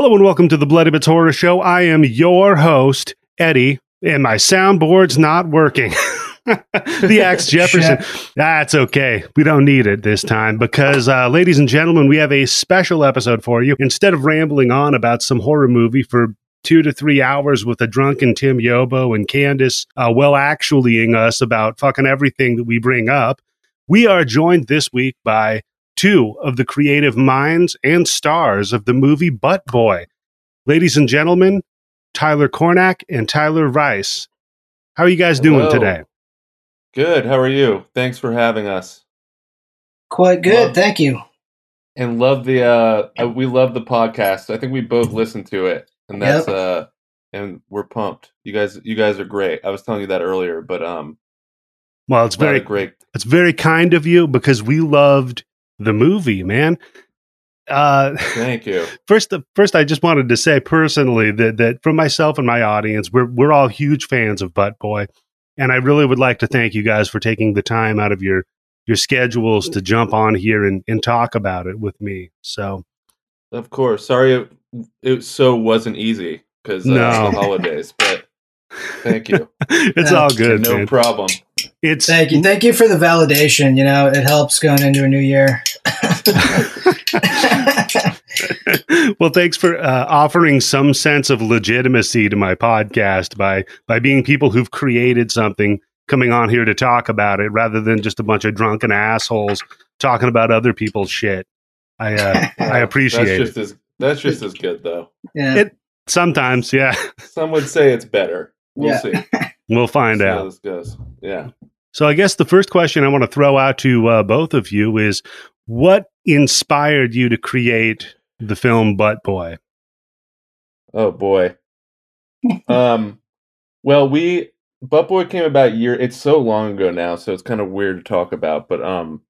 Hello and welcome to the Bloody Bits Horror Show. I am your host, Eddie, and my soundboard's not working. the Axe Jefferson. That's okay. We don't need it this time because, uh, ladies and gentlemen, we have a special episode for you. Instead of rambling on about some horror movie for two to three hours with a drunken Tim Yobo and Candice uh, well actuallying us about fucking everything that we bring up, we are joined this week by two of the creative minds and stars of the movie Butt Boy. Ladies and gentlemen, Tyler Cornack and Tyler Rice. How are you guys doing Hello. today? Good. How are you? Thanks for having us. Quite good, Love- thank you. And love the uh uh, we love the podcast. I think we both listened to it. And that's Yep. uh and we're pumped. You guys you guys are great. I was telling you that earlier, but um Well, it's very great. it's very kind of you because we loved the movie, man. Uh, Thank you. first, first, I just wanted to say personally that that from myself and my audience, we're we're all huge fans of Butt Boy, and I really would like to thank you guys for taking the time out of your your schedules to jump on here and, and talk about it with me. So, Of course. Sorry it, it so wasn't easy because uh, No. the holidays, but thank you. it's Yeah. all good, no man. problem. It's Thank you. Thank you for the validation. You know, it helps going into a new year. well, thanks for uh, offering some sense of legitimacy to my podcast by by being people who've created something coming on here to talk about it rather than just a bunch of drunken assholes talking about other people's shit. I uh, I appreciate That's it. just as that's just as good though. yeah. It- Sometimes, yeah, Some would say it's better. We'll Yeah. see. we'll find see how out. this goes. Yeah. So, I guess the first question I want to throw out to uh, both of you is, what inspired you to create the film Butt Boy? Oh boy. um well we Butt Boy came about a year it's so long ago now, so it's kind of weird to talk about, but um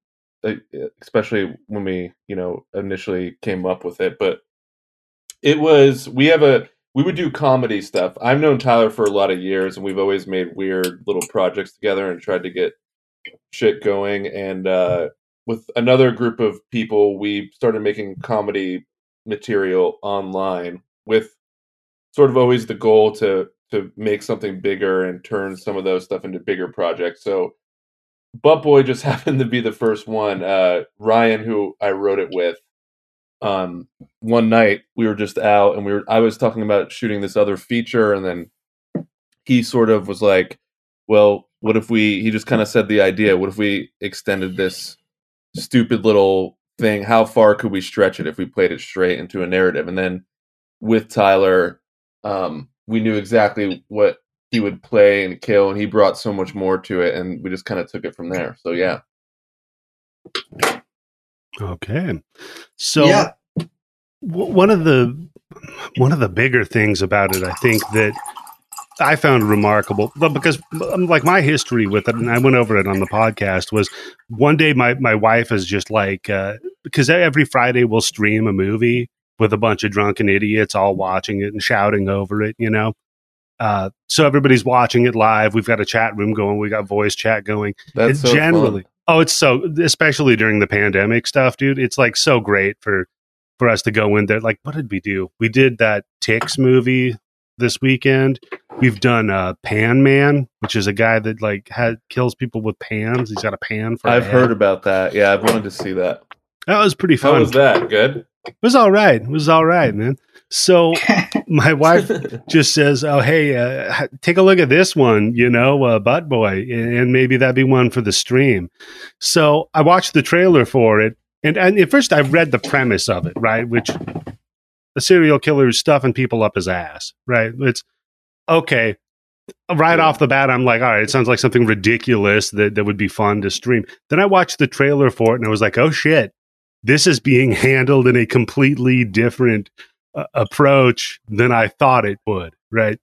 especially when we, you know, initially came up with it, but it was we have a we would do comedy stuff. I've known Tyler for a lot of years and we've always made weird little projects together and tried to get shit going and uh with another group of people we started making comedy material online with sort of always the goal to to make something bigger and turn some of those stuff into bigger projects. So Butt Boy just happened to be the first one. Uh Ryan, who I wrote it with, um one night we were just out and we were I was talking about shooting this other feature and then he sort of was like, Well, what if we he just kind of said the idea, what if we extended this stupid little thing? How far could we stretch it if we played it straight into a narrative? And then with Tyler, um, we knew exactly what he would play and kill, and he brought so much more to it, and we just kind of took it from there. So yeah, Okay, so yeah. w- one of the one of the bigger things about it, I think that I found remarkable, but because um, like my history with it, and I went over it on the podcast, was one day my my wife is just like uh, because every Friday we'll stream a movie with a bunch of drunken idiots all watching it and shouting over it, you know. Uh, so everybody's watching it live. We've got a chat room going. We got voice chat going that's so generally fun. Oh it's so especially during the pandemic stuff dude it's like so great for for us to go in there like what did we do we did that ticks movie this weekend we've done uh pan man which is a guy that like had kills people with pans he's got a pan for I've heard about that. Yeah, I've wanted to see that. that was pretty How fun was that? Good. it was all right it was all right man so my wife just says, "Oh, hey, uh, take a look at this one, you know, uh, Butt Boy, and maybe that'd be one for the stream." So I watched the trailer for it, and and at first I read the premise of it, right, which a serial killer is stuffing people up his ass, right? It's okay. Right Yeah. off the bat, I'm like, all right, it sounds like something ridiculous that, that would be fun to stream. Then I watched the trailer for it and I was like, oh shit, this is being handled in a completely different uh, approach than I thought it would, right?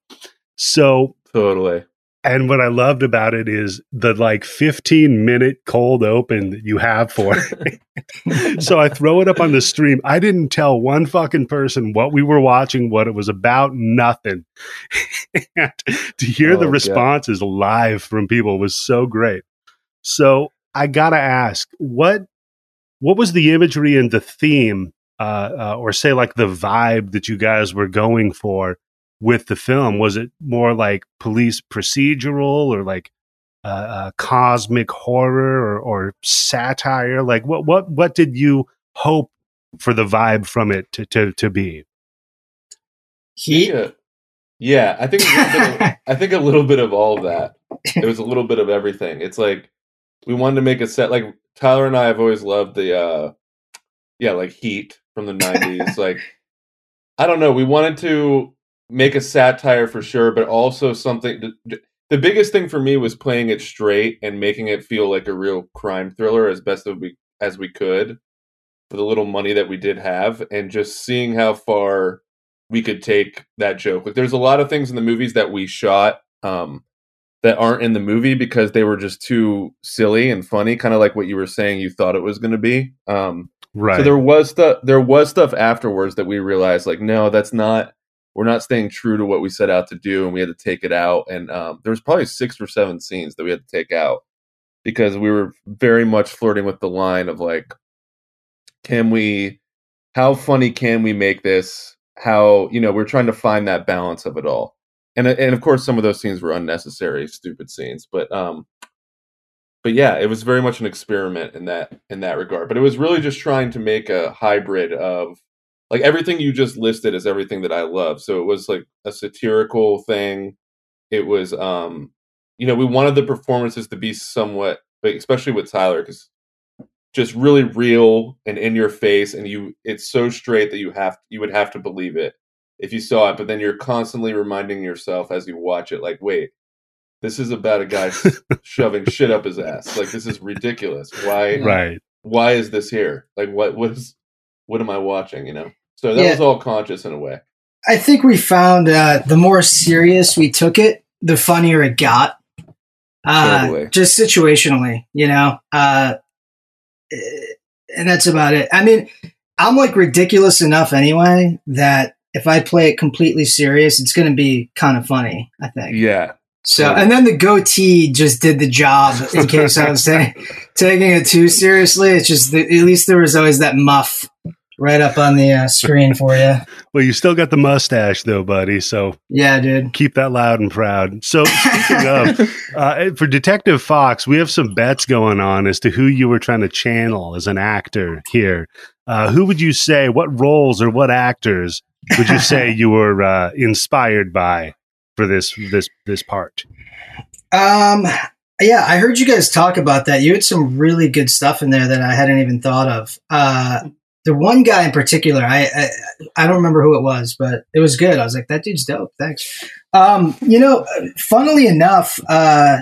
So, totally. and what I loved about it is the like 15 minute cold open that you have for it. so I throw it up on the stream. I didn't tell one fucking person what we were watching, what it was about, nothing. and to hear Oh, the God. responses live from people was so great. So I gotta ask, what what was the imagery and the theme uh, uh, or say like the vibe that you guys were going for with the film? Was it more like police procedural or like uh, uh, cosmic horror or, or satire? Like what what what did you hope for the vibe from it to to, to be? Heat. Yeah, yeah. I think of, I think a little bit of all of that. It was a little bit of everything. It's like we wanted to make a set. Like Tyler and I have always loved the, uh yeah, like Heat from the '90s. like I don't know. We wanted to make a satire for sure, but also something. The biggest thing for me was playing it straight and making it feel like a real crime thriller as best as we as we could for the little money that we did have, and just seeing how far we could take that joke. Like, there's a lot of things in the movies that we shot um, that aren't in the movie because they were just too silly and funny, kind of like what you were saying you thought it was going to be. Um, Right. so there was stuff there was stuff afterwards that we realized like no, that's not we're not staying true to what we set out to do and we had to take it out and um, there was probably six or seven scenes that we had to take out because we were very much flirting with the line of like can we how funny can we make this how you know we're trying to find that balance of it all and and of course some of those scenes were unnecessary stupid scenes but um but yeah, it was very much an experiment in that in that regard. But it was really just trying to make a hybrid of like everything you just listed is everything that I love. So it was like a satirical thing. It was um you know, we wanted the performances to be somewhat but especially with Tyler cuz just really real and in your face and you it's so straight that you have you would have to believe it if you saw it but then you're constantly reminding yourself as you watch it like wait this is about a guy shoving shit up his ass. Like this is ridiculous. Why? right. Why is this here? Like what? What is? What am I watching? You know. So that Yeah. was all conscious in a way. I think we found uh, the more serious we took it, the funnier it got. Uh, Totally. Just situationally, you know. Uh, eh, and that's about it. I mean, I'm like ridiculous enough anyway that if I play it completely serious, it's going to be kind of funny. I think. Yeah. So, and then the goatee just did the job in case I was saying, taking it too seriously. It's just the, at least there was always that muff right up on the uh, screen for you. Well, you still got the mustache though, buddy. So Yeah, dude. keep that loud and proud. So speaking of, uh, for Detective Fox, we have some bets going on as to who you were trying to channel as an actor here. Uh, who would you say? What roles or what actors would you say you were uh, inspired by for this this this part? Um, yeah, I heard you guys talk about that. You had some really good stuff in there that I hadn't even thought of. Uh, the one guy in particular, I, I I don't remember who it was, but it was good. I was like, that dude's dope. Thanks. Um, you know, funnily enough, uh,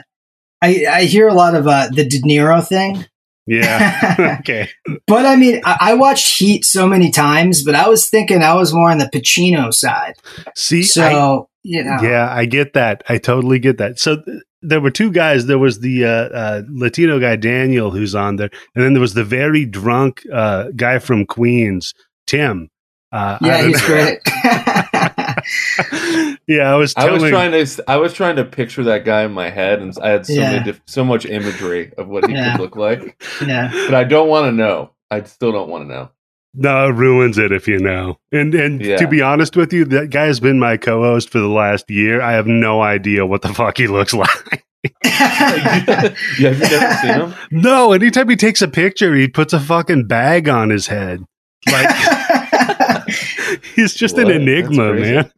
I I hear a lot of uh, the De Niro thing. Yeah. okay. But I mean, I, I watched Heat so many times, but I was thinking I was more on the Pacino side. See, I, So you know, Yeah, I get that. I totally get that. So th- there were two guys. There was the uh, uh, Latino guy Daniel, who's on there, and then there was the very drunk uh, guy from Queens, Tim. Uh, yeah, he's great. yeah, I was I was trying to. I was trying to picture that guy in my head, and I had so Yeah. many, diff- so much imagery of what he Yeah. could look like. yeah. But I don't want to know. I still don't want to know. no, it ruins it if you know. And and Yeah. to be honest with you, that guy has been my co-host for the last year. I have no idea what the fuck he looks like. yeah, have you never seen him? no, anytime he takes a picture, he puts a fucking bag on his head. Like he's just an What? That's enigma, man.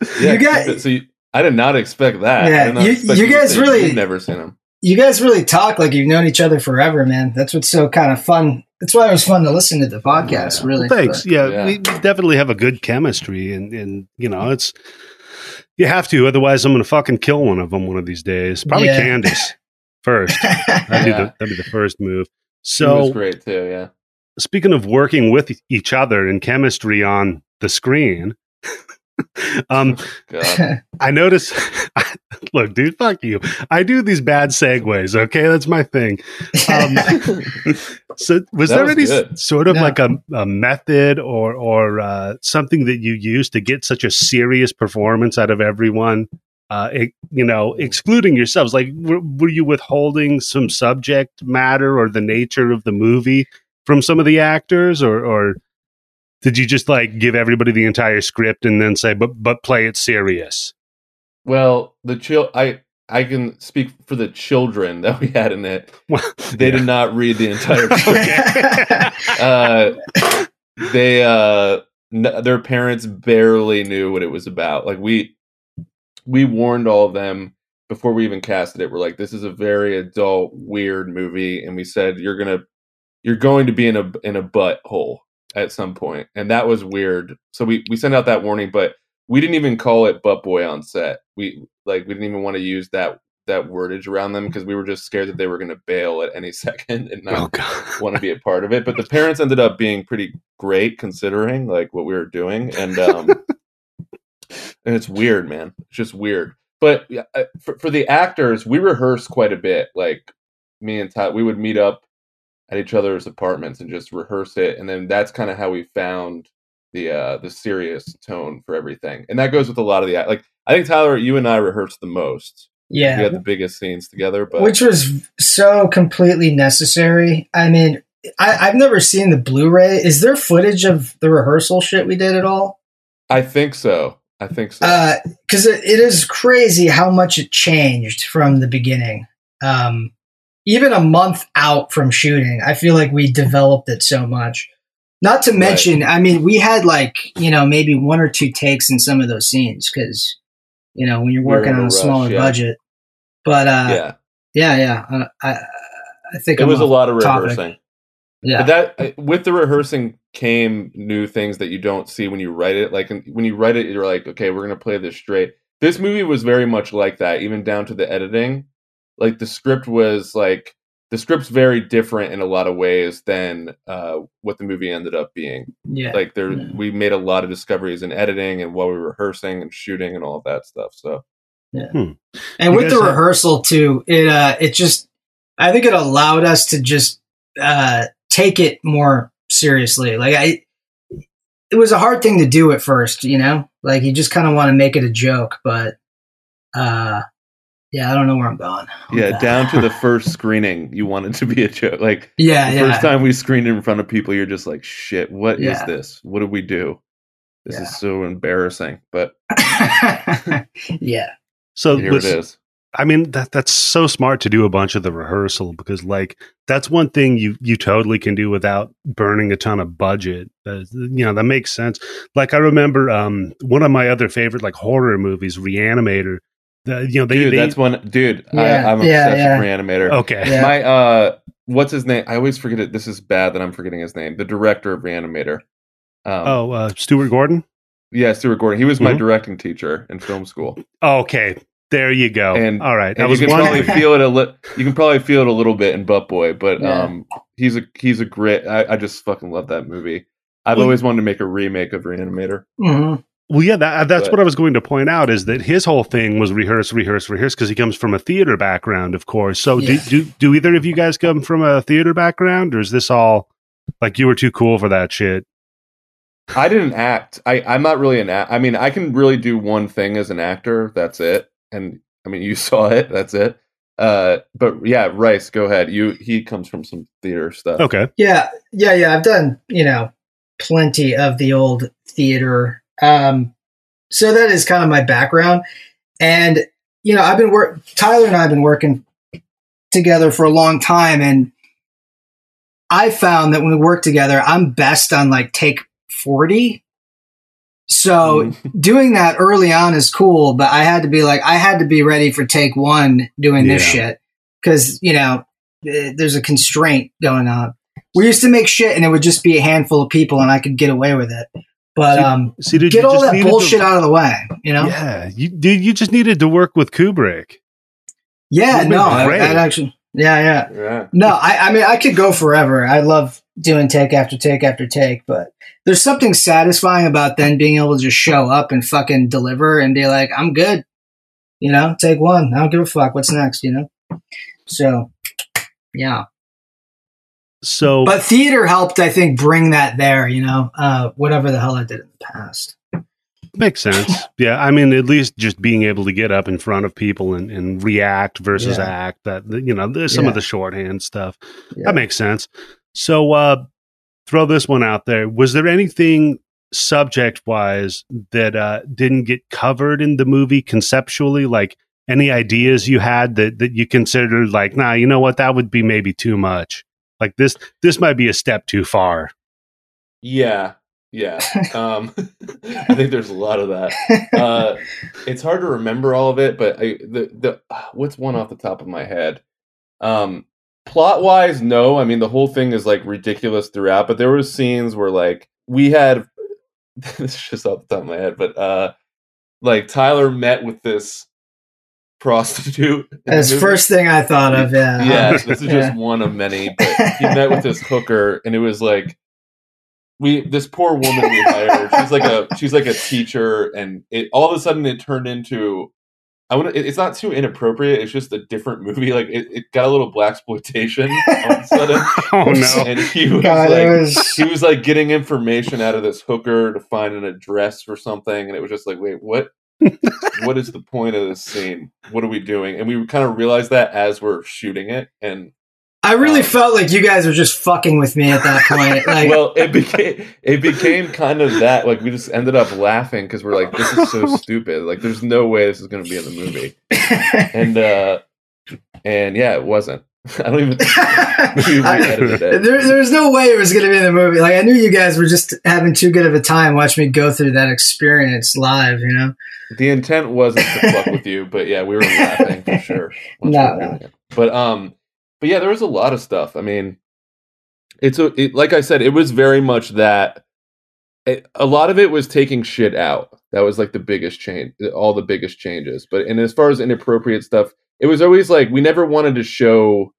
Yeah, You got- keep it- so you, I did not expect that. Yeah, I did not you- expect you guys really- you've never seen him. you guys really talk like you've known each other forever, man. That's what's so kind of fun. That's why it was fun to listen to the podcast. Yeah. Really, Thanks. But- Yeah, Yeah. we definitely have a good chemistry, and and you know it's you have to. Otherwise, I'm going to fucking kill one of them one of these days. Probably Yeah. Candice first. That'd, be the, that'd be the first move. he was So, great too. Yeah. speaking of working with each other and chemistry on the screen, um, God. I notice. look, dude, fuck you. I do these bad segues. Okay, that's my thing. Um, so, was That there was any good. sort of No. like a, a method or or uh, something that you used to get such a serious performance out of everyone? Uh, it, you know, excluding yourselves. Like, were, were you withholding some subject matter or the nature of the movie from some of the actors, or or Did you just like give everybody the entire script and then say, "But but play it serious"? Well, the chill I I can speak for the children that we had in it. Well, They yeah. did not read the entire script. uh, they uh, n- their parents barely knew what it was about. Like we we warned all of them before we even casted it. We're like, this is a very adult, weird movie, and we said you're gonna you're going to be in a in a butthole at some point, and that was weird. So we we sent out that warning, but we didn't even call it butt boy on set. We like we didn't even want to use that that wordage around them because we were just scared that they were going to bail at any second and not Oh want to be a part of it. But the parents ended up being pretty great considering like what we were doing, and um, and it's weird, man. It's just weird. But uh, for for the actors, we rehearse quite a bit. Like me and Ty, we would meet up at each other's apartments and just rehearse it, and then that's kind of how we found the uh the serious tone for everything. And that goes with a lot of the. Like I think Tyler, you and I rehearsed the most. Yeah we had the biggest scenes together, but which was so completely necessary. I mean, I, I've never seen the Blu-ray. Is there footage of the rehearsal shit we did at all? I think so. I think so. Because it, it is crazy how much it changed from the beginning. Um, even a month out from shooting, I feel like we developed it so much. Not to mention, I mean, we had like you know maybe one or two takes in some of those scenes because you know when you're working on a rush, smaller yeah. budget. But uh, yeah, yeah, yeah, I, I think it I'm was a lot of topic. rehearsing. Yeah, But that with the rehearsing came new things that you don't see when you write it. Like when you write it, you're like, okay, we're gonna play this straight. This movie was very much like that, even down to the editing. Like the script was like the script's very different in a lot of ways than uh, what the movie ended up being. yeah. Like there, Yeah. we made a lot of discoveries in editing and while we were rehearsing and shooting and all of that stuff. So Yeah. And You with the have- rehearsal too, it uh it just I think it allowed us to just uh take it more seriously. Like I it was a hard thing to do at first, you know? Like you just kind of want to make it a joke, but uh yeah, I don't know where I'm going. with yeah, that. down to the first screening, you wanted to be a joke. Like Yeah, the yeah. first time we screened in front of people, you're just like, shit, what is Yeah. this? What did we do? This Yeah. is so embarrassing. But yeah. So here let's- it is. I mean that that's so smart to do a bunch of the rehearsal because like that's one thing you you totally can do without burning a ton of budget. Uh, you know that makes sense. Like I remember um one of my other favorite like horror movies, Reanimator. The, you know they, Dude, they that's one dude, Yeah, I, I'm yeah, obsessed yeah. with Reanimator. okay. Yeah. My uh what's his name? I always forget it. This is bad that I'm forgetting his name. The director of Reanimator. Um, Oh, uh, Stuart Gordon. yeah, Stuart Gordon. He was my Mhm. directing teacher in film school. Okay, there you go. And- All right, I And was you can probably feel it a little. you can probably feel it a little bit in Butt Boy, but Yeah. um he's a he's a great I, I just fucking love that movie. I've Well- always wanted to make a remake of Reanimator. hmm Well, yeah, that, that's But- what I was going to point out is that his whole thing was rehearse, rehearse, rehearse because he comes from a theater background, of course. So, Yeah. do, do do either of you guys come from a theater background, or is this all like you were too cool for that shit? I didn't act. I I'm not really an act. I mean, I can really do one thing as an actor. That's it. And I mean, you saw it. That's it. Uh, but yeah, Rice, go ahead. You he comes from some theater stuff. Okay, Yeah, yeah, yeah. I've done, you know, plenty of the old theater. Um, so that is kind of my background. And, you know, I've been work Tyler and I have been working together for a long time and I found that when we work together, I'm best on like take 40. So Mm. doing that early on is cool, but I had to be like, I had to be ready for take one doing this shit. Cause, you know, eh, there's a constraint going on. We used to make shit and it would just be a handful of people and I could get away with it. But, See, um, see, did get all that bullshit to, out of the way, you know? Yeah, you dude, you just needed to work with Kubrick. Yeah, no, I. I'd actually, yeah, yeah. Yeah. No, I, I mean, I could go forever. I love doing take after take after take, but there's something satisfying about then being able to just show up and fucking deliver and be like, I'm good. You know, take one. I don't give a fuck. What's next, you know? So, yeah. So, But theater helped, I think, bring that there, you know, uh, whatever the hell I did in the past. Makes sense. Yeah, I mean, at least just being able to get up in front of people and, and react versus Yeah. act. That you know, there's some Yeah. of the shorthand stuff Yeah. that makes sense. So, uh, throw this one out there. Was there anything subject wise that uh, didn't get covered in the movie conceptually? Like any ideas you had that that you considered like, nah, you know what, that would be maybe too much. Like this, this might be a step too far. Yeah, yeah. Um, I think there's a lot of that. Uh, it's hard to remember all of it, but I, the the what's one off the top of my head? Um, plot wise, no. I mean, the whole thing is like ridiculous throughout, but there were scenes where like we had this is just off the top of my head, but uh, like Tyler met with this prostitute. in That's first thing I thought of. Yeah. yeah, this is Yeah. just one of many. But he met with this hooker, and it was like we this poor woman we hired. She's like a she's like a teacher, and it all of a sudden it turned into. I want to. It's not too inappropriate. It's just a different movie. Like it, it got a little blaxploitation all of a sudden, Oh no. and he was God, like, was. he was like getting information out of this hooker to find an address for something, and it was just like, wait, what? What is the point of this scene? What are we doing? And we kind of realized that as we're shooting it, and I really um, felt like you guys were just fucking with me at that point. Like, well, it became it became kind of that. Like we just ended up laughing because we're like, this is so stupid. Like, there's no way this is going to be in the movie. And uh and yeah, it wasn't. I don't even. It. there, there's no way it was going to be in the movie. Like, I knew you guys were just having too good of a time watching me go through that experience live. You know. The intent wasn't to fuck with you, but yeah, we were laughing for sure. No, no. But um, but yeah, there was a lot of stuff. I mean, it's a it, like I said, it was very much that. It, a lot of it was taking shit out. That was like the biggest change, all the biggest changes. But and as far as inappropriate stuff, it was always like we never wanted to show.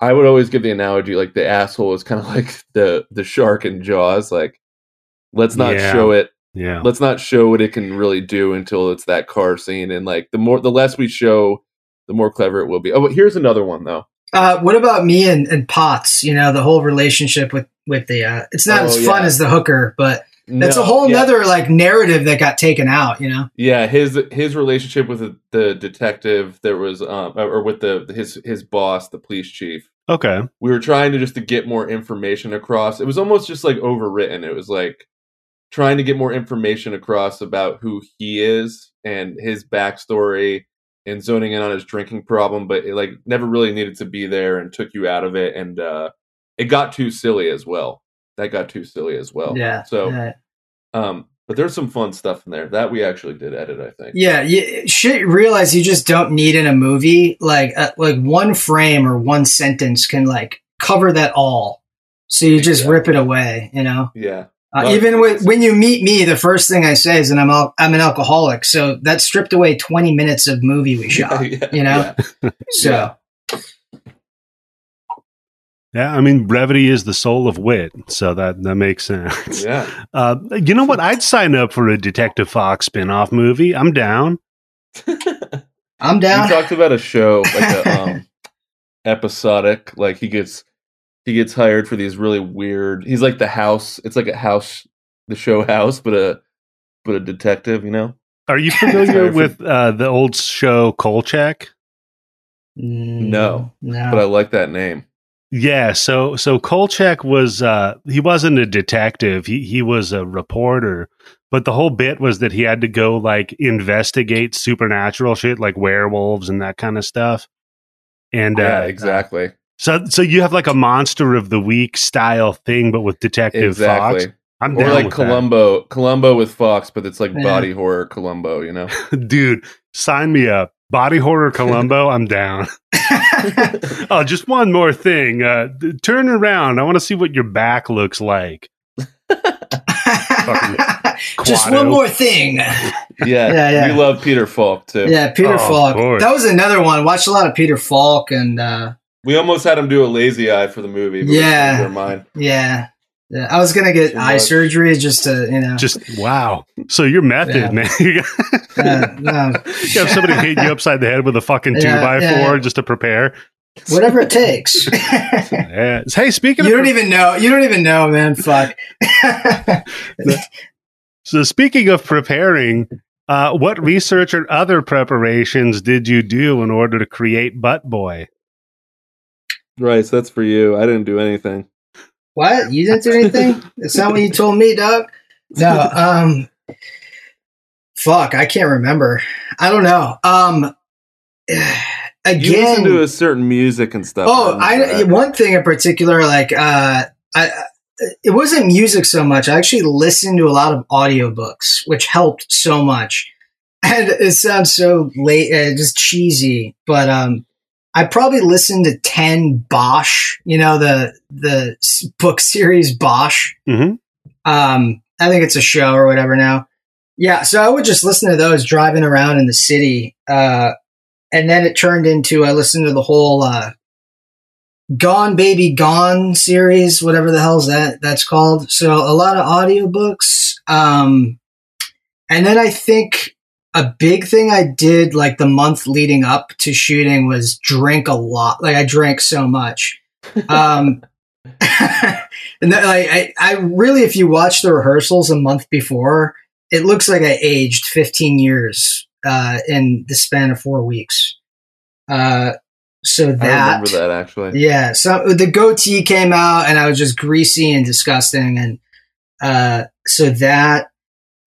I would always give the analogy like the asshole is kind of like the the shark in Jaws. Like, let's not Yeah. show it Yeah. let's not show what it can really do until it's that car scene and like the more the less we show the more clever it will be oh but here's another one though Uh, what about me and, and Potts? You know, the whole relationship with with the. Uh, it's not Oh, as fun yeah. as the hooker, but that's No, a whole yeah, nother like narrative that got taken out. You know. yeah his his relationship with the, the detective there was um or with the his his boss the police chief Okay. we were trying to just to get more information across it was almost just like overwritten it was like trying to get more information across about who he is and his backstory and zoning in on his drinking problem but it like never really needed to be there and took you out of it and uh it got too silly as well that got too silly as well yeah. so yeah. um but there's some fun stuff in there that we actually did edit i think Yeah, you should realize you just don't need in a movie like uh, like one frame or one sentence can like cover that all. So you just Yeah. rip it away, you know. yeah Uh, even with, when you meet me, the first thing I say is, "And I'm al- I'm an alcoholic." So that stripped away 20 minutes of movie we shot. Yeah, you know? yeah. So Yeah. Yeah, I mean, brevity is the soul of wit, so that that makes sense. yeah Uh, you know what? I'd sign up for a Detective Fox spin-off movie. I'm down. I'm down. We talked about a show like a um episodic, like he gets he gets hired for these really weird. He's like the house. It's like a house, the show house, but a but a detective. You know? Are you familiar Sorry for- with uh, the old show Kolchak? No. no. But I like that name. Yeah, so so Kolchak was uh he wasn't a detective. He he was a reporter. But the whole bit was that he had to go like investigate supernatural shit like werewolves and that kind of stuff. And yeah, uh, exactly, So so you have like a monster of the week style thing but with Detective exactly. Fox. I'm Or down like with Columbo, Columbo with Fox, but it's like Yeah. body horror Columbo. You know? Dude, sign me up. Body horror Columbo, I'm down. Oh, just one more thing. Uh, th- turn around. I want to see what your back looks like. Just one more thing. Yeah, Yeah, yeah. We love Peter Falk too. Yeah, Peter Oh, Falk. That was another one. Watched a lot of Peter Falk and uh, We almost had him do a lazy eye for the movie. But Yeah. we changed our mind. yeah. Yeah, I was gonna get Too eye much. surgery just to, you know. Just wow. So you're method, Yeah. man. you got- uh, no. you have somebody hit you upside the head with a fucking two Yeah, by yeah, four yeah. just to prepare. Whatever it takes. Yeah. Hey, speaking of You don't even know. You don't even know, man. Fuck. so speaking of preparing, uh, what research or other preparations did you do in order to create Butt Boy? Right, so that's for you. I didn't do anything. What? You didn't do anything? It's not what you told me, Doug. No. Um. Fuck, I can't remember. I don't know. Um. Again, You listen to a certain music and stuff. Oh, I'm one thing in particular, like uh, I, it wasn't music so much. I actually listened to a lot of audiobooks, which helped so much. And it sounds so late, uh, just cheesy, but um, I probably listened to ten Bosch. You know the the book series Bosch. Mhm. Um, I think it's a show or whatever now. Yeah, so I would just listen to those driving around in the city. Uh, and then it turned into I listened to the whole uh, Gone Baby Gone series, whatever the hell's that that's called. So a lot of audiobooks. Um, and then I think a big thing I did like the month leading up to shooting was drink a lot. Like I drank so much. Um, and that, like I, I really, if you watch the rehearsals a month before, it looks like I aged 15 years uh, in the span of four weeks. Uh, so I that, remember that actually. yeah. So the goatee came out, and I was just greasy and disgusting, and uh, so that,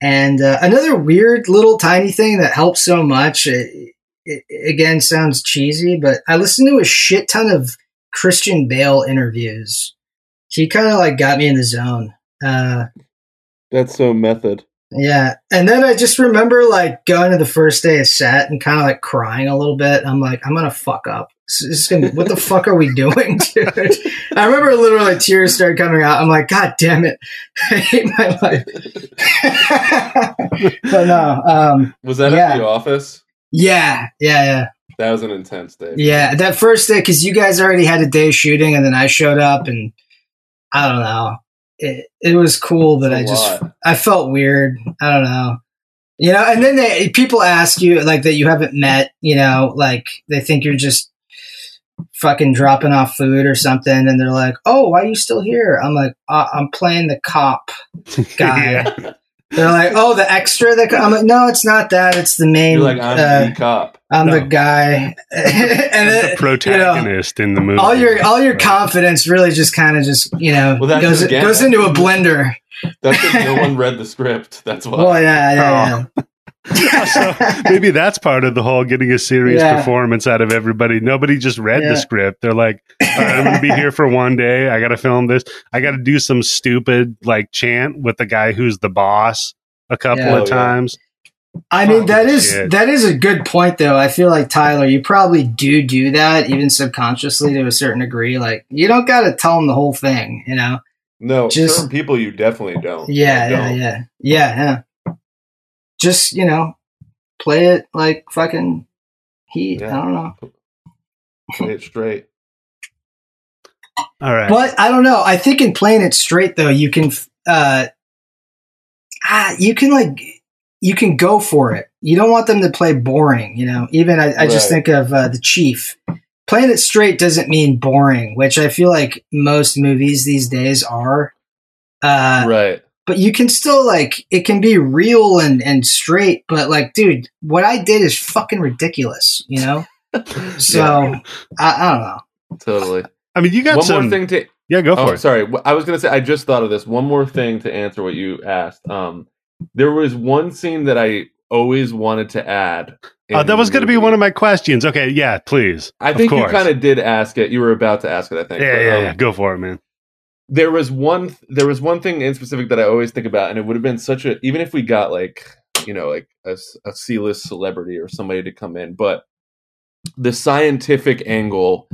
and uh, another weird little tiny thing that helps so much. It, it, again, sounds cheesy, but I listened to a shit ton of Christian Bale interviews. He kind of like got me in the zone. Uh, That's so method. yeah. And then I just remember like going to the first day of set and kind of like crying a little bit. I'm like, I'm going to fuck up. Is gonna, what the fuck are we doing, dude? I remember literally tears started coming out. I'm like, God damn it. I hate my life. but no, um, Was that Yeah. at the office? yeah, yeah, yeah. That was an intense day. Yeah. That first day, cause you guys already had a day shooting and then I showed up and I don't know. It, it was cool, but I just, lot. I felt weird. I don't know. You know, and then they, people ask you like that you haven't met, you know, like they think you're just fucking dropping off food or something and they're like, "Oh, why are you still here?" I'm like, uh, "I'm playing the cop." Guy. yeah. They're like, "Oh, the extra that I'm like, "No, it's not that. It's the main You're like, I'm uh, the cop. I'm No. the guy." and the it, protagonist in the movie. all your all your confidence really just kind of just, you know, Well, that's goes again- goes into a blender. That's because no one read the script. That's why. Well, yeah, yeah, yeah. so maybe that's part of the whole getting a serious Yeah. performance out of everybody. Nobody just read Yeah. the script. They're like, All right, I'm going to be here for one day. I got to film this. I got to do some stupid like chant with the guy who's the boss a couple Yeah. of Oh, yeah. times. I mean, that Fucking is shit. that is a good point, though. I feel like Tyler, you probably do do that, even subconsciously to a certain degree. Like, you don't got to tell them the whole thing, you know? No, Just- certain people you definitely don't. Yeah, I yeah, don't. yeah, yeah, yeah. Just you know, play it like fucking heat. Yeah. I don't know, Play it straight. All right. but I don't know. I think in playing it straight though, you can, uh, ah, you can like, you can go for it. You don't want them to play boring, you know. Even I, I just think of uh, the Chief. Playing it straight doesn't mean boring, which I feel like most movies these days are. Uh, right. But you can still like it can be real and and straight but like dude what i did is fucking ridiculous you know so Yeah, I, I don't know totally. I mean, you got One some. more thing to Yeah, go for oh, it. sorry. I was gonna say I just thought of this. One more thing to answer what you asked. Um, there was one scene that I always wanted to add. Oh, that was going to be one of my questions. Okay, yeah, please. I think you kind of did ask it. You were about to ask it. I think. Yeah, but, yeah, um, yeah. Go for it, man. There was one there was one thing in specific that I always think about, and it would have been such a even if we got like you know like a, a C-list celebrity or somebody to come in, but the scientific angle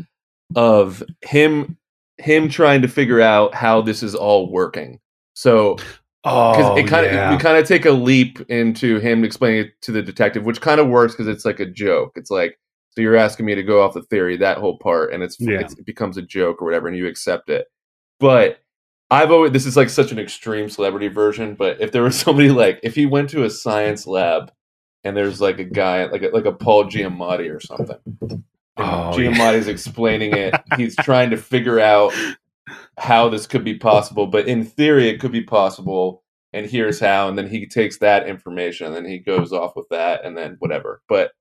of him him trying to figure out how this is all working. So because Oh, it kind of yeah. we kind of take a leap into him explaining it to the detective, which kind of works because it's like a joke. It's like so you're asking me to go off the theory that whole part, and it's, Yeah. it's it becomes a joke or whatever, and you accept it. But I've always this is like such an extreme celebrity version. But if there was somebody like if he went to a science lab and there's like a guy like a, like a Paul Giamatti or something, and Oh, yeah. Giamatti's explaining it, he's trying to figure out how this could be possible, but in theory, it could be possible. And here's how. And then he takes that information and then he goes off with that and then whatever. But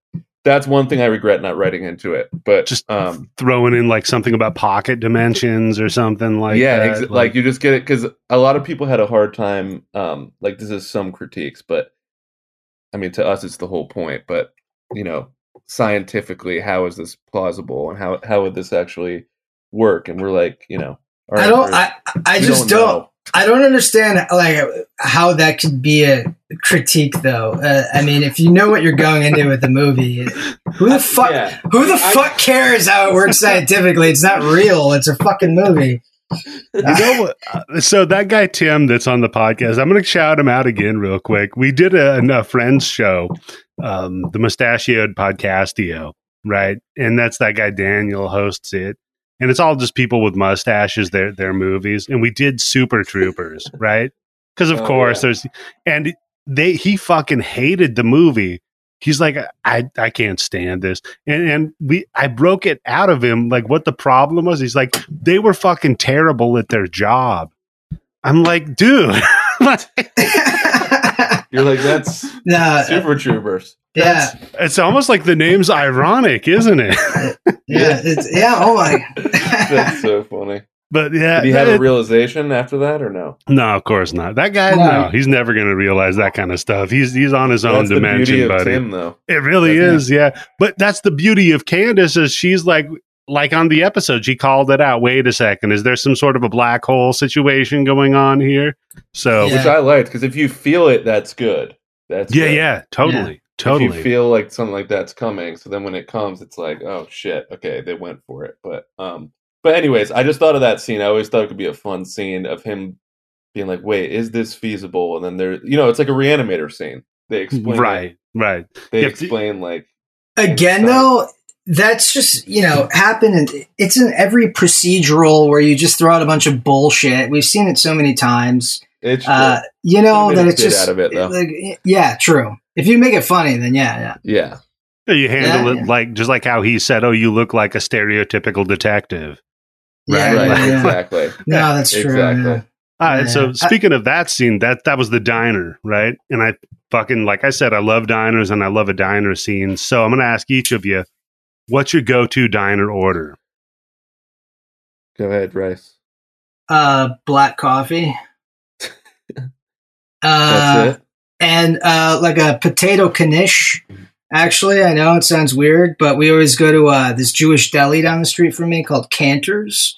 that's one thing I regret not writing into it. But Just um, throwing in like something about pocket dimensions or something like yeah, that. ex- like, you just get it because a lot of people had a hard time. Um, like this is some critiques, but I mean, to us, it's the whole point. But you know, scientifically, how is this plausible, and how how would this actually work? And we're like, you know, our I don't. answer I I just don't. Know. I don't understand like how that could be a critique, though. Uh, I mean, if you know what you're going into with the movie, who the fuck, Yeah. who the I- fuck cares how it works scientifically? It's not real. It's a fucking movie. you know what? uh, So that guy Tim that's on the podcast, I'm going to shout him out again real quick. We did a, a friend's show, um, the Mustachioed Podcastio, right? And that's that guy Daniel hosts it, and it's all just people with mustaches, their their movies. And we did Super Troopers, right? Because of Oh, course yeah. there's and they he fucking hated the movie. He's like, I, I can't stand this. And and we I broke it out of him like what the problem was. He's like, they were fucking terrible at their job. I'm like, dude. You're like that's no, Super Troopers. yeah, it's almost like the name's ironic, isn't it? yeah, it's, yeah. Oh my. That's so funny. But yeah, Did he have a realization after that, or no? no, of course not. That guy, No. no, he's never going to realize that kind of stuff. He's he's on his own That's the beauty dimension, of buddy. Tim, though. It really That's- is, yeah. But that's the beauty of Candice is she's like like on the episode, she called it out. Wait a second, is there some sort of a black hole situation going on here? So Yeah. Which I liked because if you feel it, that's good. That's yeah, good. yeah, totally, If totally. you feel like something like that's coming, so then when it comes, it's like, oh shit, okay, they went for it. But um, but anyways, I just thought of that scene. I always thought it could be a fun scene of him being like, wait, is this feasible? And then there, you know, it's like a reanimator scene. They explain, it. right, right. They Yeah, explain like, Again, Inside. though, that's just you know happened. It's in every procedural where you just throw out a bunch of bullshit. We've seen it so many times. it's true. Uh, you know Could've that it's just out of it, though. like yeah, true. If you make it funny, then yeah, yeah. yeah, Yeah, You handle Yeah, it yeah. like just like how he said, "Oh, you look like a stereotypical detective." Yeah, right, yeah, yeah. exactly. No, that's true. Exactly. yeah. All right, Yeah. so I- speaking of that scene, that that was the diner, right? And I fucking like I said, I love diners and I love a diner scene. So I'm going to ask each of you, what's your go-to diner order? Go ahead, Rice. Uh, black coffee. uh, That's it. and uh, like a potato knish. Actually, I know it sounds weird, but we always go to uh, this Jewish deli down the street from me called Canter's,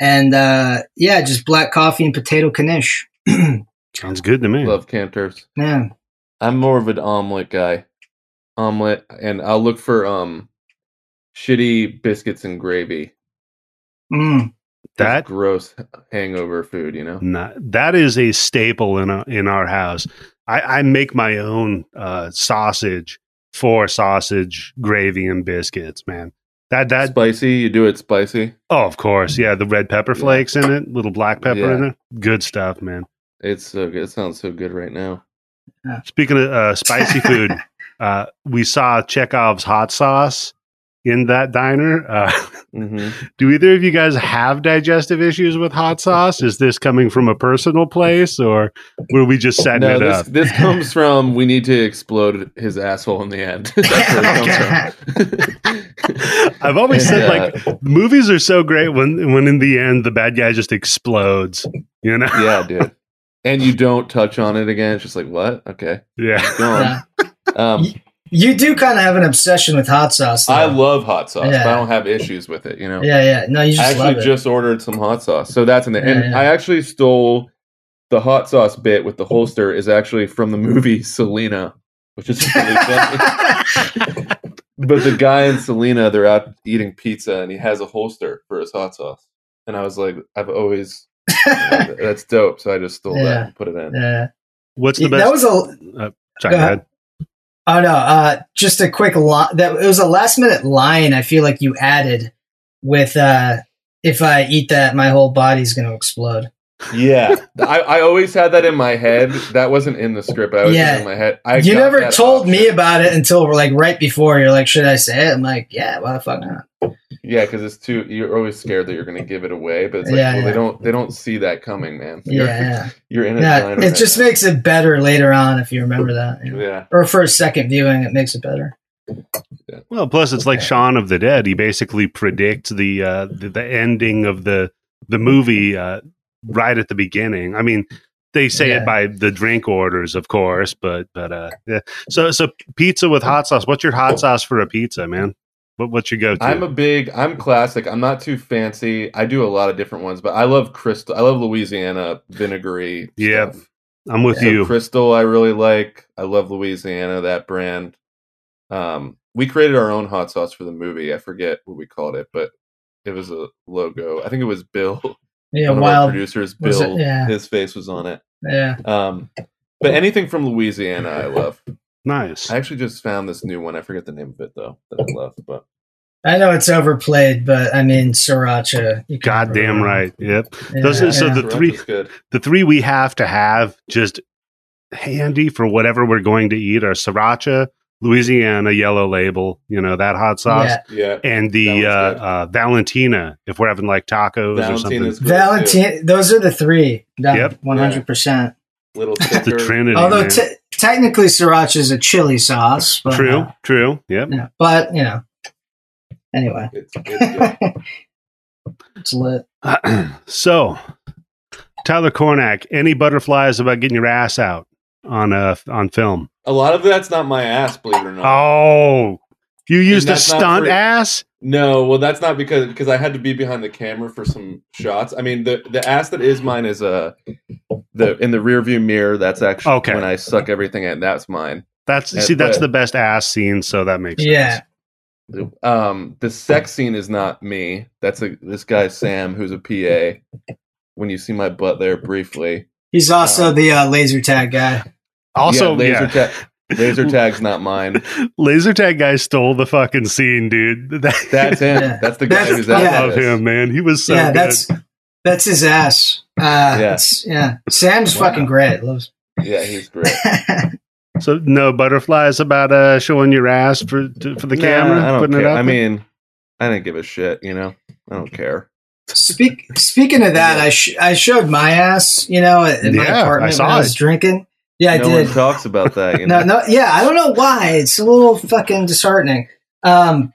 and uh, yeah, just black coffee and potato knish. Sounds good to me. Love Canter's. yeah, I'm more of an omelet guy. Omelet, and I'll look for um shitty biscuits and gravy. mm. That gross hangover food, you know. not, that is a staple in a, in our house. I, I make my own uh, sausage for sausage gravy and biscuits, man. That that spicy, you do it spicy. oh, of course, yeah. The red pepper Yeah. flakes in it, little black pepper in Yeah. it, good stuff, man. It's so good. It sounds so good right now. Speaking of uh, spicy food, uh, we saw Chekhov's hot sauce in that diner. Uh, hmm do either of you guys have digestive issues with hot sauce? Is this coming from a personal place, or were we just setting No, it this up? this comes from we need to explode his asshole in the end. That's where it comes from. I've always said Yeah. like movies are so great when when in the end the bad guy just explodes. You know? yeah, dude. And you don't touch on it again. It's just like what? Okay, Yeah. go on. Yeah. Um, You do kind of have an obsession with hot sauce. Though. I love hot sauce, but I don't have issues with it. You know. Yeah, yeah. No, you I just actually love it. just ordered some hot sauce, so that's in there. And Yeah, yeah. I actually stole the hot sauce bit with the holster is actually from the movie Selena, which is really funny. but the guy in Selena, they're out eating pizza, and he has a holster for his hot sauce. And I was like, I've always that's dope. So I just stole Yeah. that and put it in. yeah. What's the best? That was a uh, sorry, go go ahead. Oh no! Uh, just a quick line. That it was a last minute line. I feel like you added with uh, "If I eat that, my whole body's going to explode." Yeah, I, I always had that in my head. That wasn't in the script. But I was Yeah. in my head. I you never that told me about it until like right before. You're like, "Should I say it?" I'm like, "Yeah, why the fuck not?" Yeah, because it's too. You're always scared that you're going to give it away, but it's like, Yeah, well, yeah. they don't. They don't see that coming, man. You're, Yeah, yeah. you're in it. yeah. It right just now. makes it better later on if you remember that, you know. Yeah, or for a second viewing, it makes it better. Yeah. Well, plus it's like Okay. Shaun of the Dead. He basically predicts the uh, the, the ending of the the movie uh, right at the beginning. I mean, they say Yeah. it by the drink orders, of course, but but uh, yeah. So so pizza with hot sauce. What's your hot sauce for a pizza, man? What what's your go to? I'm a big. I'm classic. I'm not too fancy. I do a lot of different ones, but I love Crystal. I love Louisiana vinegary. Yep. stuff. I'm with So you. Crystal, I really like. I love Louisiana, that brand. Um, we created our own hot sauce for the movie. I forget what we called it, but it was a logo. I think it was Bill, Yeah, one of our wild. producers. was it? Bill, Yeah. his face was on it. Yeah. Um, but anything from Louisiana, I love. Nice. I actually just found this new one. I forget the name of it though. That I love, but I know it's overplayed, but I mean sriracha. You can Goddamn right. Yep. Yeah, Those are- so the Sriracha's three- good. The three we have to have just handy for whatever we're going to eat are sriracha, Louisiana yellow label, you know, that hot sauce. Yeah. Yeah, and the uh, uh, Valentina, if we're having like tacos or something. Valentina's great, too. Valentine. Those are the three. Yep. Yep. One hundred percent. little It's the thicker. Trinity. Although man. te- technically sriracha is a chili sauce. But, true, uh, true. Yep. yeah, but you know. Anyway, It's, it's it's lit. so, Tyler Cornack, any butterflies about getting your ass out on uh, on film? A lot of that's not my ass, believe it or not. Oh, you used a stunt for- ass? No, well, that's not because because I had to be behind the camera for some shots. I mean, the the ass that is mine is uh the in the rear view mirror. That's actually Okay. when I suck everything in. That's mine. That's Yeah, see, that's but- the best ass scene, so that makes Yeah. sense. Um, the sex scene is not me. That's a this guy Sam who's a PA. When you see my butt there briefly, He's also Um, the uh, laser tag guy. Also, yeah, laser yeah, tag. Laser tag's not mine. laser tag guy stole the fucking scene, dude. That- That's him. Yeah. That's the guy That's- who's I at yeah. love him, man. He was so yeah, good. that's that's his ass. Uh, Yeah. yeah, yeah. Sam's Wow. fucking great. Loves. Yeah, he's great. So no butterflies about uh showing your ass for to, for the Nah, camera, I don't putting care. it up. I mean, I didn't give a shit. You know, I don't care. Speak, speaking of that, I sh- I showed my ass, you know, at, at my Yeah, I apartment saw when I was it. drinking. Yeah, I no did. one talks about that. You know, No, no, yeah, I don't know why. It's a little fucking disheartening. Um,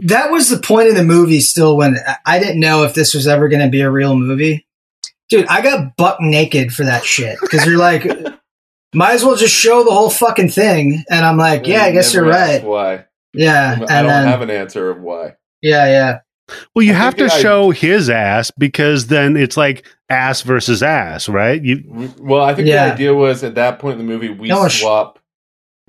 that was the point of the movie. Still, when I- I didn't know if this was ever going to be a real movie, dude, I got buck naked for that shit because you're like, might as well just show the whole fucking thing. And I'm like, yeah, I guess you're right. Why? Yeah, I and don't then have an answer of why. yeah, yeah, well, you I have to think I- show his ass because then it's like ass versus ass, right? You Well, I think Yeah. the idea was at that point in the movie we No, swap.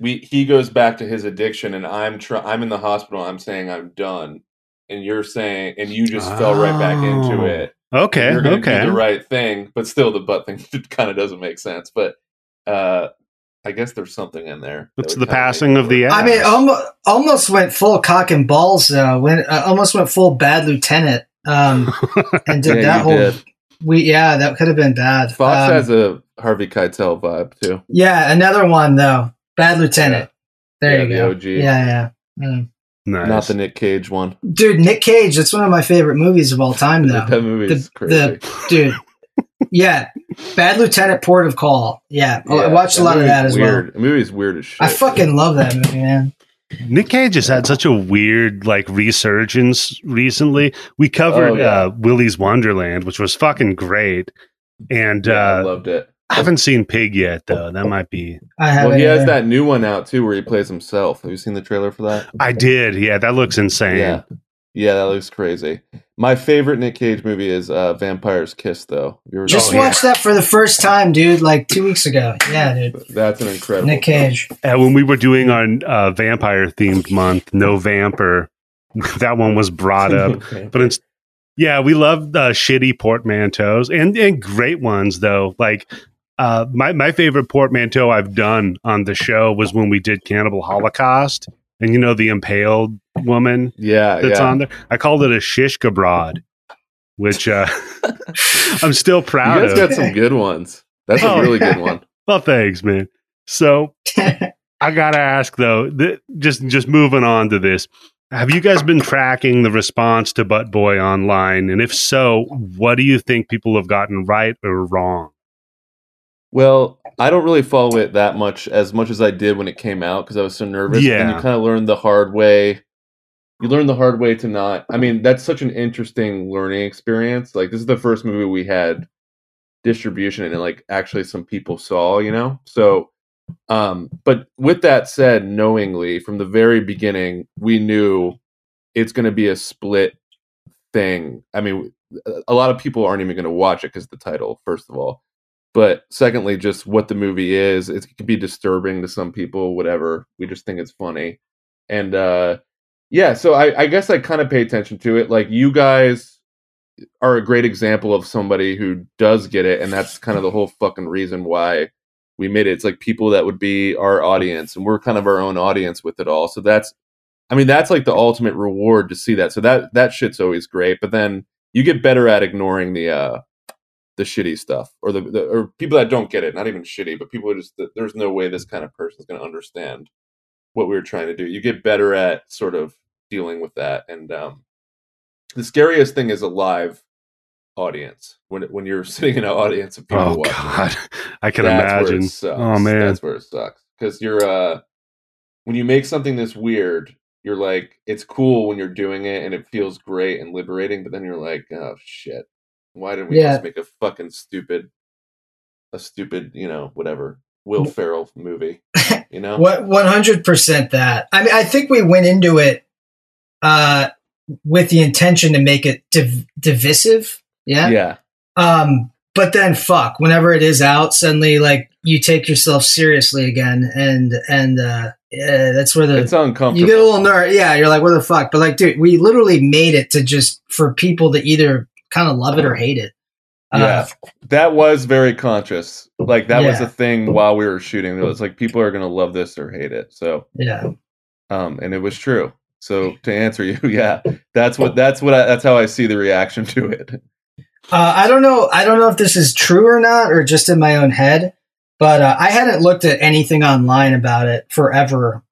We he goes back to his addiction, and I'm try, I'm in the hospital. I'm saying I'm done, and you're saying, and you just fell right back into Oh. it. okay? you're Okay. do the right thing, but still the butt thing kind of doesn't make sense. But uh I guess there's something in there. It's the passing of the ass. I mean, almost almost went full cock and balls though. When uh, almost went full bad lieutenant. Um, and did Yeah, that whole did. we yeah that could have been bad. Fox Um, has a Harvey Keitel vibe too. yeah another one though. Bad lieutenant. There Yeah, you the go. OG. Yeah, yeah. Mm. nice. Not the Nick Cage one. Dude, Nick Cage. That's one of my favorite movies of all time though. That movie is The- crazy. the- Dude, yeah. Bad Lieutenant, Port of Call. Yeah, Oh, I watched a lot of that as well. weird. The movie's weird as shit. I fucking love that movie, man. Nick Cage has had such a weird like resurgence recently. We covered Oh, yeah. uh, Willy's Wonderland, which was fucking great, and Yeah, I uh, loved it. I haven't seen Pig yet though. That might be. I. Well, he has that new one out too, where he plays himself. Have you seen the trailer for that? I did. Yeah, that looks insane. Yeah, yeah, that looks crazy. My favorite Nick Cage movie is uh, Vampire's Kiss, though. You ever- Just watched that for the first time, dude. Like two weeks ago. Yeah, dude. That's an incredible. Nick Cage. Uh, when we were doing our uh, vampire themed month, No Vamper, that one was brought up. But it's yeah, we love uh, shitty portmanteaus and and great ones though. Like uh, my my favorite portmanteau I've done on the show was when we did Cannibal Holocaust, and you know the impaled woman yeah, that's yeah. on there. I called it a shish broad, which uh, I'm still proud You proud guys of. got some good ones. That's a Oh, really good one. Well, thanks, man. So I gotta ask though, th- just just moving on to this. Have you guys been tracking the response to Butt Boy online? And if so, what do you think people have gotten right or wrong? Well, I don't really follow it that much as much as I did when it came out because I was so nervous. Yeah. And you kind of learn the hard way. You learn the hard way to not. I mean, that's such an interesting learning experience. Like this is the first movie we had distribution and like actually some people saw, you know. So, um, but with that said, knowingly from the very beginning, we knew it's going to be a split thing. I mean, a lot of people aren't even going to watch it because the title, first of all but secondly just what the movie is it could be disturbing to some people whatever. We just think it's funny. And uh yeah so i i guess i kind of pay attention to it. Like you guys are a great example of somebody who does get it and that's kind of the whole fucking reason why we made it. It's like people that would be our audience and we're kind of our own audience with it all. So that's i mean that's like the ultimate reward to see that. So that that shit's always great. But then you get better at ignoring the uh the shitty stuff or the, the or people that don't get it not even shitty but people are just there's no way this kind of person is going to understand what we were trying to do. You get better at sort of dealing with that and um the scariest thing is a live audience. When when you're sitting in an audience of people Oh watching God, I can that's where it imagine. sucks. Oh man, that's where it sucks. Because you're uh when you make something this weird you're like it's cool when you're doing it and it feels great and liberating but then you're like oh shit why didn't we Yeah. just make a fucking stupid a stupid you know whatever will ferrell movie you know What one hundred percent that. I mean, I think we went into it uh, with the intention to make it div- divisive. Yeah. yeah Um, but then, fuck, whenever it is out, suddenly like you take yourself seriously again, and and uh, yeah, that's where the it's uncomfortable you get a little nerd. Yeah, you're like, what the fuck? But like, dude, we literally made it to just for people to either kind of love it or hate it. Uh, yeah that was very conscious like that was Yeah. a thing while we were shooting it was like people are gonna love this or hate it so yeah. um and it was true so to answer you yeah that's what that's what I, that's how i see the reaction to it Uh, I don't know. I don't know if this is true or not, or just in my own head. But uh, I hadn't looked at anything online about it forever.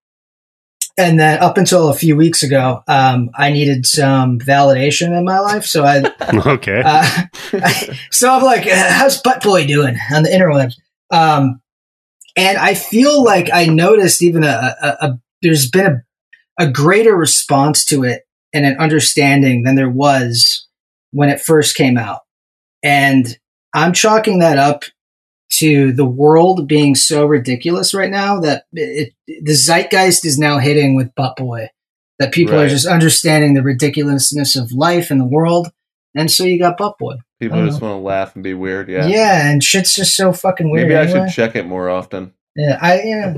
And then up until a few weeks ago, um, I needed some validation in my life. So I, okay. uh, so I'm like, uh, how's Butt Boy doing on the interwebs? Um, and I feel like I noticed even a, a, a there's been a, a greater response to it and an understanding than there was when it first came out. And I'm chalking that up to the world being so ridiculous right now that it, the zeitgeist is now hitting with Butt Boy. That people are just understanding the ridiculousness of life and the world. And so you got Butt Boy. people just want to laugh and be weird yeah Yeah, and shit's just so fucking weird. maybe i anyway. should check it more often Yeah, I yeah.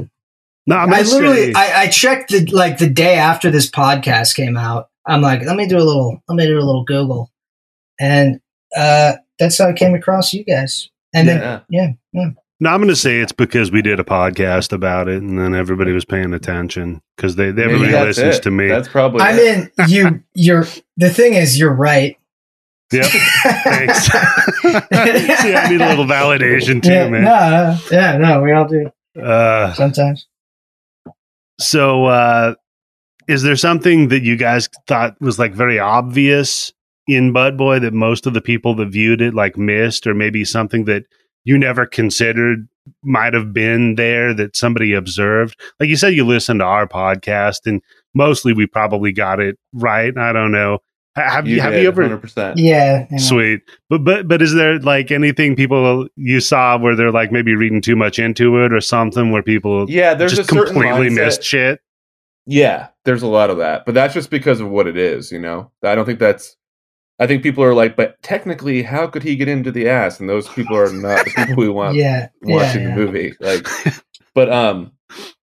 no, I'm I literally say- I, I checked the like the day after this podcast came out. I'm like, let me do a little let me do a little Google. And uh that's how I came across you guys. And then yeah No, I'm going to say it's because we did a podcast about it, and then everybody was paying attention because they, they everybody that's listens it. to me. that's probably I it. mean you you're the thing is you're right. Yep. Thanks. See, I need a little validation too, yeah, man. No, no, yeah, no, we all do Uh, sometimes. so, uh, is there something that you guys thought was like very obvious in Butt Boy that most of the people that viewed it like missed, or maybe something that you never considered might have been there that somebody observed? Like you said, you listened to our podcast, and mostly we probably got it right. I don't know. Have you, have did, you ever 100% Yeah. you know. Sweet. But but but is there like anything people you saw where they're like maybe reading too much into it or something where people yeah there's just a completely missed shit? Yeah, there's a lot of that, but that's just because of what it is, you know. I don't think that's. I think people are like, but technically, how could he get into the ass? And those people are not the people we want Yeah. watching yeah, the movie. Like, but um,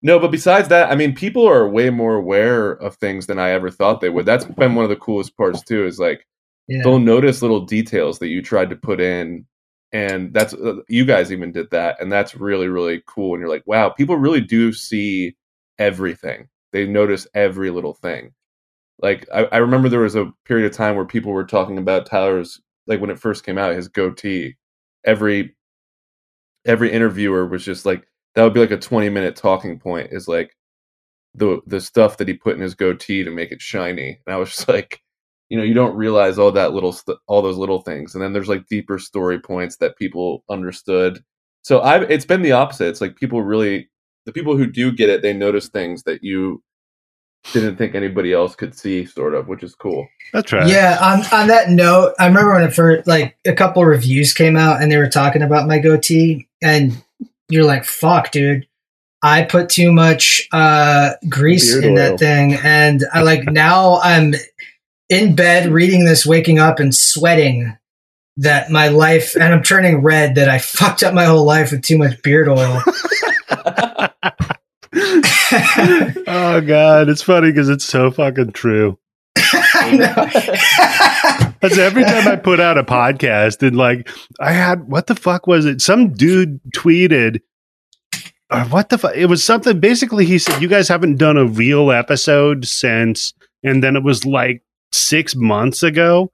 no. But besides that, I mean, people are way more aware of things than I ever thought they would. That's been one of the coolest parts too. Is like Yeah. they'll notice little details that you tried to put in, and that's uh, you guys even did that, and that's really really cool. And you're like, wow, people really do see everything. They notice every little thing. Like I, I remember there was a period of time where people were talking about Tyler's like when it first came out, his goatee. Every every interviewer was just like that would be like a 20 minute talking point is like the the stuff that he put in his goatee to make it shiny. And I was just like, you know, you don't realize all that little st- all those little things. And then there's like deeper story points that people understood. So I it's been the opposite. It's like people really the people who do get it, they notice things that you didn't think anybody else could see, sort of, which is cool. That's right. Yeah. On on that note, I remember when it first like a couple of reviews came out and they were talking about my goatee, and you're like, "Fuck, dude." I put too much uh, grease Beard in oil. that thing, and I like now I'm in bed reading this, waking up and sweating that my life, and I'm turning red that I fucked up my whole life with too much beard oil. oh god, it's funny because it's so fucking true. That's every time I put out a podcast and like I had what the fuck was it? Some dude tweeted or what the fuck? It was something basically he said you guys haven't done a real episode since and then it was like 6 months ago.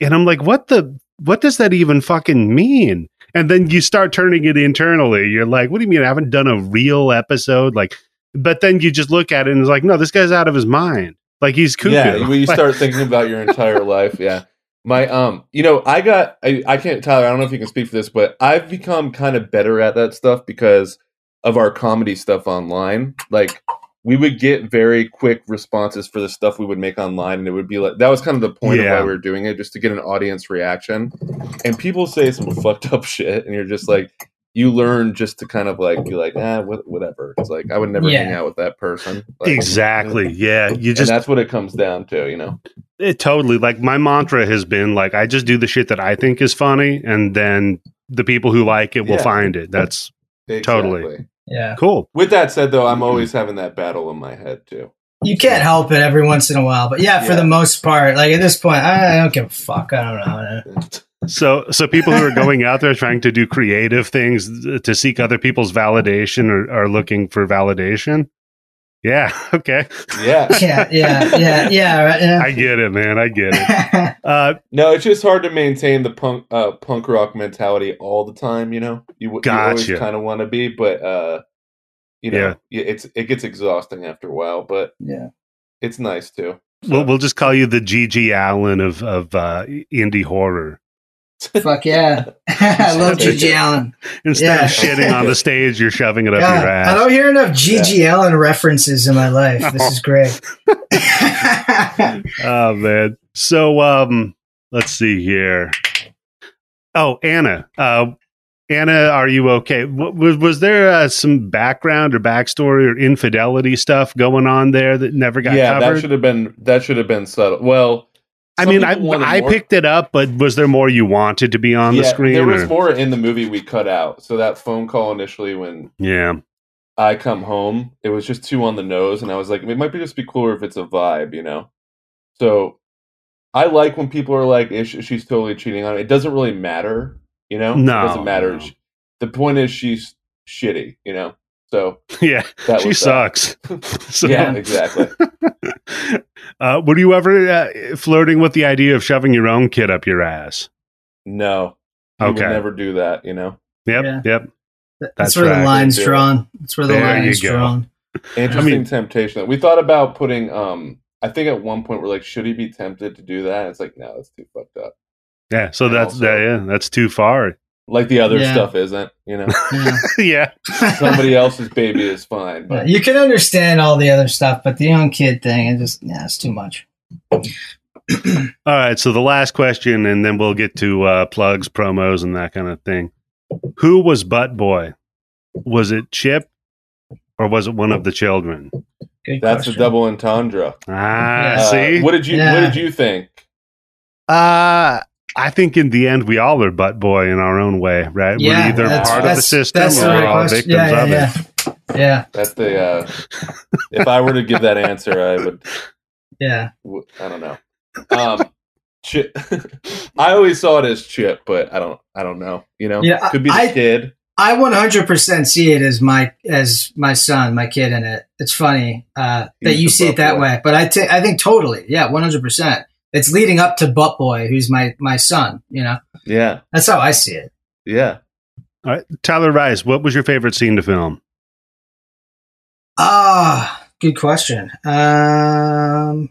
And I'm like what the what does that even fucking mean? And then you start turning it internally. You're like, what do you mean I haven't done a real episode? Like but then you just look at it and it's like, no, this guy's out of his mind. Like he's cuckoo. Yeah, when you start thinking about your entire life, yeah. My um, you know, I got I, I can't Tyler, I don't know if you can speak for this, but I've become kind of better at that stuff because of our comedy stuff online. Like we would get very quick responses for the stuff we would make online and it would be like that was kind of the point Yeah. of why we were doing it, just to get an audience reaction. And people say some fucked up shit and you're just like you learn just to kind of like be like, ah, wha- whatever. It's like I would never Yeah. hang out with that person. Like, Exactly. Yeah. You And just that's what it comes down to, you know. it totally like my mantra has been like I just do the shit that I think is funny and then the people who like it will Yeah. find it. That's Totally. Yeah. cool. With that said, though, I'm always having that battle in my head too. You can't help it every once in a while, but yeah, for Yeah. the most part, like at this point, I, I don't give a fuck. I don't know. So so people who are going out there trying to do creative things to seek other people's validation or are looking for validation. Yeah, okay. Yeah. Yeah, yeah, yeah, yeah. Right, yeah. I get it, man. I get it. Uh No, it's just hard to maintain the punk uh, punk rock mentality all the time. You know, you, you always kind of want to be, but uh, you know, yeah. it's it gets exhausting after a while. But yeah. it's nice too. we'll we'll just call you the GG Allin of of uh indie horror. Fuck yeah. I love GG Allin. Instead Yeah. of shitting on the stage, you're shoving it up God, your ass. I don't hear enough GG Allin references in my life. This is great. oh man. So um let's see here. Oh, Anna. Uh Anna, are you okay? Was was there uh, some background or backstory or infidelity stuff going on there that never got yeah, that should have been that should have been subtle. Well, I mean, I I more- picked it up, but was there more you wanted to be on the screen? There was more in the movie we cut out. So that phone call initially when Yeah. I come home, it was just too on the nose, and I was like, it might be just be cooler if it's a vibe, you know. So I like when people are like, she's totally cheating on me." It doesn't really matter, you know. No, it doesn't matter. no. The point is, she's shitty, you know. So Yeah. she sucks. So- yeah, exactly. uh, were you ever uh, flirting with the idea of shoving your own kid up your ass? No, you Okay. would never do that, you know. Yep. Yeah. Yep. That's, That's where right. the line's Do drawn. That's where the There line is go. drawn. Interesting mean- temptation. We thought about putting. um I think at one point we're like, should he be tempted to do that? It's like, no, that's too fucked up. Yeah. So And that's also- that, yeah, that's too far. Like the other Yeah. stuff isn't, you know. Yeah. yeah. Somebody else's baby is fine, but you can understand all the other stuff, but the young kid thing, is just yeah, it's too much. All right. So the last question, and then we'll get to uh, plugs, promos, and that kind of thing. Who was Butt Boy? Was it Chip, or was it one of the children? Good that's question. a double entendre. Ah, Yeah. Uh, see. what did you Yeah. What did you think? Uh I think in the end we all are butt boy in our own way, right? Yeah, we're either that's- part of the system or we're all question. victims Yeah, yeah, of yeah. it. Yeah, That's the. Uh, if I were to give that answer, I would. yeah. w- I don't know. Um, Chip. I always saw it as Chip, but I don't. I don't know. You know, Yeah, could be the I- kid. I 100% see it as my as my son, my kid in it. It's funny uh, that He's you see it that boy. way, but I thi- I think totally, yeah, 100%. It's leading up to Butt Boy, who's my my son. You know, Yeah, that's how I see it. yeah. All right. Tyler Rice, what was your favorite scene to film? Ah, good question. Um,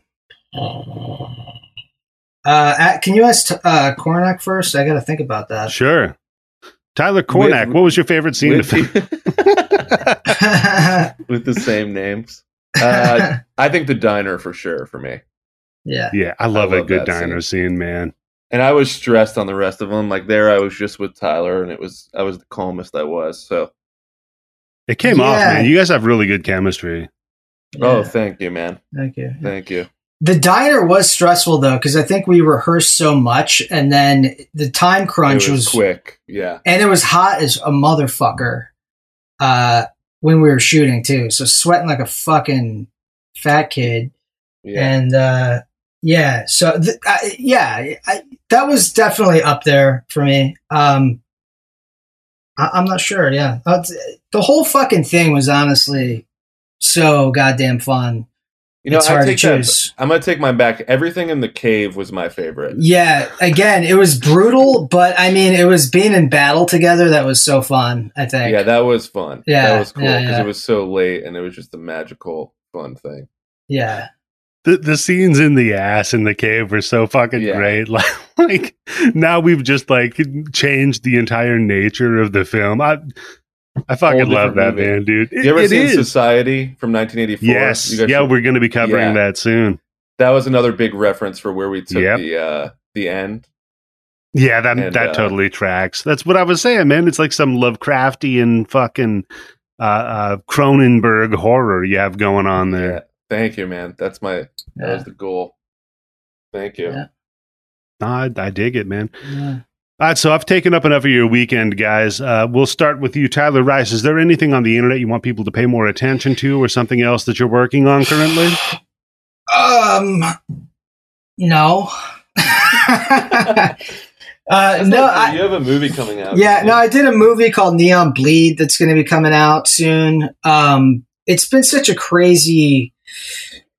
uh, at, can you ask uh, Cornack first? I got to think about that. Sure. Tyler Cornack, With- what was your favorite scene? with, film? with the same names. Uh, I think the diner for sure for me. Yeah. yeah, I love, a love good that diner scene, man. And I was stressed on the rest of them. Like there, I was just with Tyler, and it was I was the calmest I was. So, It came off, man. You guys have really good chemistry. oh, thank you, man. Thank you. Thank you. The diner was stressful though, because I think we rehearsed so much, and then the time crunch it was, was, quick. Yeah, and it was hot as a motherfucker uh, when we were shooting too. So sweating like a fucking fat kid, yeah. and uh, yeah, so th- I, yeah, I, that was definitely up there for me. Um, I, I'm not sure. Yeah, Uh, the whole fucking thing was honestly so goddamn fun. you know, it's hard to take that. choose. I'm gonna take mine back. Everything in the cave was my favorite. Yeah, again, it was brutal, but I mean, it was being in battle together that was so fun. I think. Yeah, that was fun. Yeah, that was cool yeah, because yeah. it was so late and it was just a magical, fun thing. yeah, The the scenes in the ass in the cave were so fucking Yeah. great. Like, like now we've just like changed the entire nature of the film. I I fucking love that movie. man, dude. It, You ever seen is. Society from 1984? Yes. Yeah, should- we're going to be covering Yeah. that soon. that was another big reference for where we took Yep. the uh, the end. Yeah, that And, that uh, totally tracks. That's what I was saying, man. It's like some Lovecraftian fucking uh, uh, Cronenberg horror you have going on there. Yeah. Thank you, man. That's my that was the goal. Thank you. Yeah. I, I dig it, man. yeah. All right, so I've taken up enough of your weekend, guys. Uh, we'll start with you, Tyler Rice. Is there anything on the internet you want people to pay more attention to, or something else that you're working on currently? Um, no. uh, no, I, you have a movie coming out. yeah, no, I did a movie called Neon Bleed that's going to be coming out soon. Um, it's been such a crazy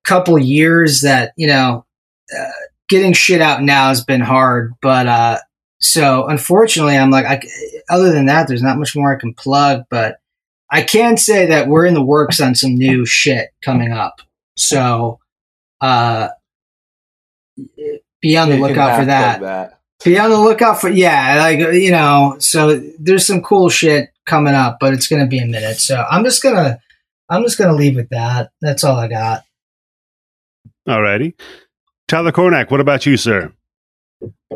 couple years that you know, uh, getting shit out now has been hard. But uh, so unfortunately, I'm like, I, other than that, there's not much more I can plug. But I can say that we're in the works on some new shit coming up. So, uh, be on the You lookout for that that. be on the lookout for yeah like you know so there's some cool shit coming up but it's gonna be a minute so i'm just gonna i'm just gonna leave with that that's all i got All righty. Tyler Cornack, what about you, sir?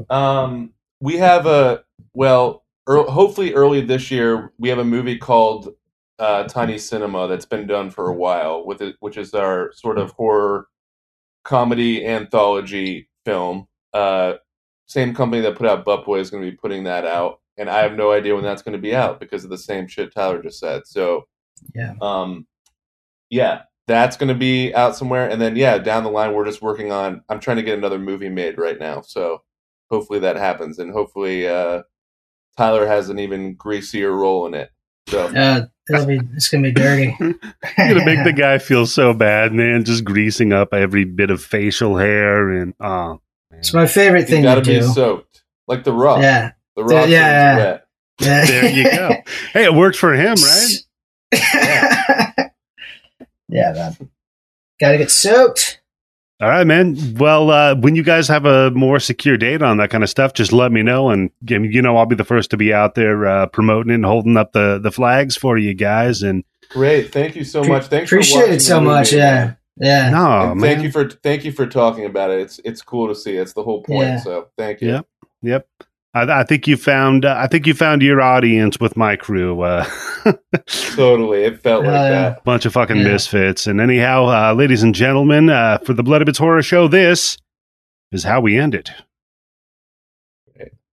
Um, we have a well, ear hopefully early this year we have a movie called uh, Tiny Cinema that's been done for a while with it, which is our sort of horror comedy anthology film. Uh, same company that put out Butt Boy is going to be putting that out, and I have no idea when that's going to be out because of the same shit Tyler just said. So, Yeah. um, yeah, that's going to be out somewhere, and then yeah, down the line we're just working on. I'm trying to get another movie made right now, so hopefully that happens, and hopefully uh, Tyler has an even greasier role in it. So uh it'll be it's gonna be dirty You're gonna make the guy feel so bad, man. Just greasing up every bit of facial hair and oh, man. it's my favorite he's thing got to to be do soaked, like the rock. yeah the rock Yeah, yeah, is yeah. wet. yeah there you go. Hey, it worked for him, right? yeah man gotta get soaked All right, man. Well, uh, when you guys have a more secure date on that kind of stuff, just let me know, and you know I'll be the first to be out there uh, promoting it and holding up the the flags for you guys. And Great, thank you so much. Thanks for appreciate watching it so much yeah yeah no, And man. thank you for thank you for talking about it. It's it's cool to see. It's the whole point. Yeah. So thank you. Yep. Yep. I, I think you found. Uh, I think you found your audience with my crew. Uh, Totally, it felt like Uh, that. bunch of fucking Yeah. misfits. And anyhow, uh, ladies and gentlemen, uh, for the Bloody Bits Horror Show, this is how we end it.